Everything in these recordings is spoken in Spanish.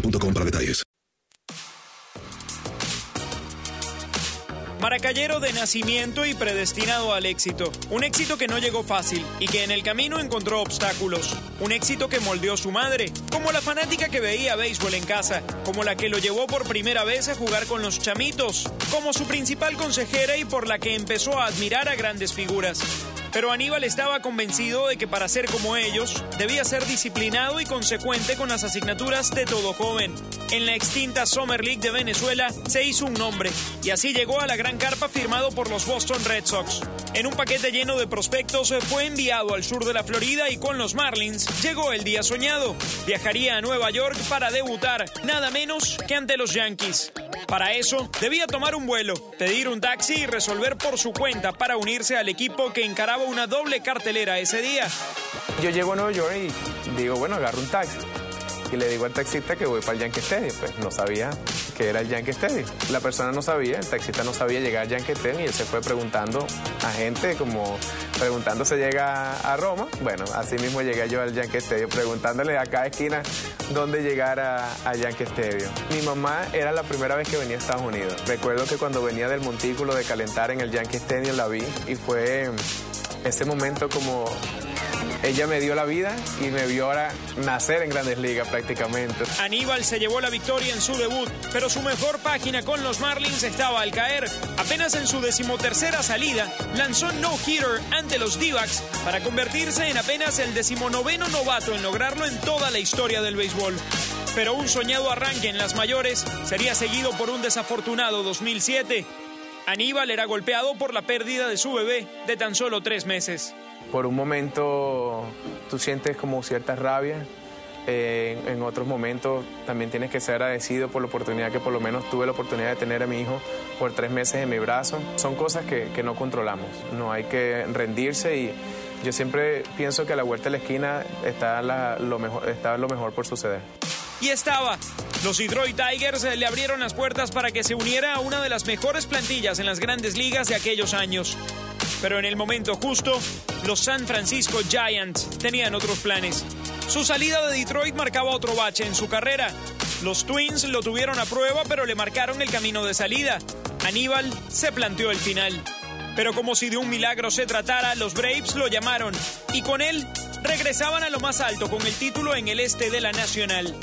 para detalles. Maracayero de nacimiento y predestinado al éxito. Un éxito que no llegó fácil y que en el camino encontró obstáculos. Un éxito que moldeó su madre, como la fanática que veía béisbol en casa, como la que lo llevó por primera vez a jugar con los chamitos, como su principal consejera y por la que empezó a admirar a grandes figuras. Pero Aníbal estaba convencido de que para ser como ellos, debía ser disciplinado y consecuente con las asignaturas de todo joven. En la extinta Summer League de Venezuela se hizo un nombre y así llegó a la gran carpa firmado por los Boston Red Sox. En un paquete lleno de prospectos fue enviado al sur de la Florida y con los Marlins llegó el día soñado. Viajaría a Nueva York para debutar, nada menos que ante los Yankees. Para eso, debía tomar un vuelo, pedir un taxi y resolver por su cuenta para unirse al equipo que encaraba una doble cartelera ese día. Yo llego a Nueva York y digo, bueno, agarro un taxi. Y le digo al taxista que voy para el Yankee Stadium. Pues no sabía que era el Yankee Stadium. La persona no sabía, el taxista no sabía llegar al Yankee Stadium y él se fue preguntando a gente, como preguntando si llega a Roma. Bueno, así mismo llegué yo al Yankee Stadium, preguntándole a cada esquina dónde llegar a, a Yankee Stadium. Mi mamá era la primera vez que venía a Estados Unidos. Recuerdo que cuando venía del montículo de calentar en el Yankee Stadium la vi y fue ese momento como ella me dio la vida y me vio ahora nacer en grandes ligas prácticamente. Aníbal se llevó la victoria en su debut, pero su mejor página con los Marlins estaba al caer. Apenas en su decimotercera salida, lanzó no-hitter ante los d para convertirse en apenas el decimonoveno novato en lograrlo en toda la historia del béisbol. Pero un soñado arranque en las mayores sería seguido por un desafortunado 2007. Aníbal era golpeado por la pérdida de su bebé de tan solo tres meses. Por un momento tú sientes como cierta rabia, eh, en, otros momentos también tienes que ser agradecido por la oportunidad que por lo menos tuve la oportunidad de tener a mi hijo por tres meses en mi brazo. Son cosas que, que no controlamos, no hay que rendirse y yo siempre pienso que a la vuelta de la esquina está, lo, mejor, está lo mejor por suceder. Y estaba. Los Detroit Tigers eh, le abrieron las puertas para que se uniera a una de las mejores plantillas en las grandes ligas de aquellos años. Pero en el momento justo, los San Francisco Giants tenían otros planes. Su salida de Detroit marcaba otro bache en su carrera. Los Twins lo tuvieron a prueba, pero le marcaron el camino de salida. Aníbal se planteó el final. Pero como si de un milagro se tratara, los Braves lo llamaron y con él regresaban a lo más alto con el título en el este de la Nacional.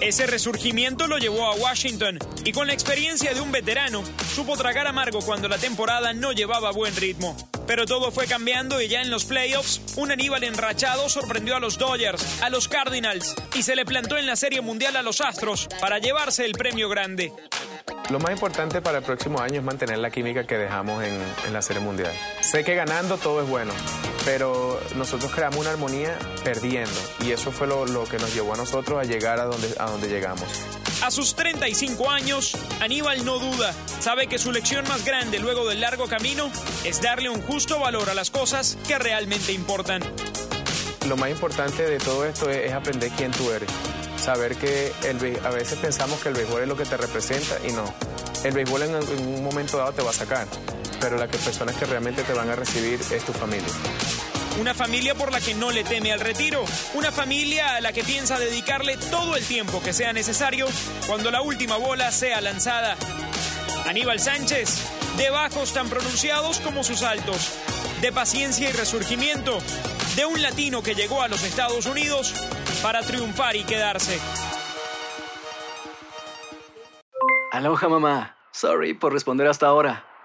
Ese resurgimiento lo llevó a Washington y con la experiencia de un veterano supo tragar amargo cuando la temporada no llevaba buen ritmo. Pero todo fue cambiando y ya en los playoffs, un Aníbal enrachado sorprendió a los Dodgers, a los Cardinals y se le plantó en la Serie Mundial a los Astros para llevarse el premio grande. Lo más importante para el próximo año es mantener la química que dejamos en, en, la Serie Mundial. Sé que ganando todo es bueno, pero nosotros creamos una armonía perdiendo y eso fue lo, lo que nos llevó a nosotros a llegar a donde, a donde llegamos. A sus 35 años, Aníbal no duda. Sabe que su lección más grande luego del largo camino es darle un justo valor a las cosas que realmente importan. Lo más importante de todo esto es, es aprender quién tú eres saber que el, a veces pensamos que el béisbol es lo que te representa y no. El béisbol en, en un momento dado te va a sacar, pero las personas que realmente te van a recibir es tu familia. Una familia por la que no le teme al retiro. Una familia a la que piensa dedicarle todo el tiempo que sea necesario cuando la última bola sea lanzada. Aníbal Sánchez, de bajos tan pronunciados como sus altos, de paciencia y resurgimiento, de un latino que llegó a los Estados Unidos para triunfar y quedarse. Aloha mamá. Sorry por responder hasta ahora.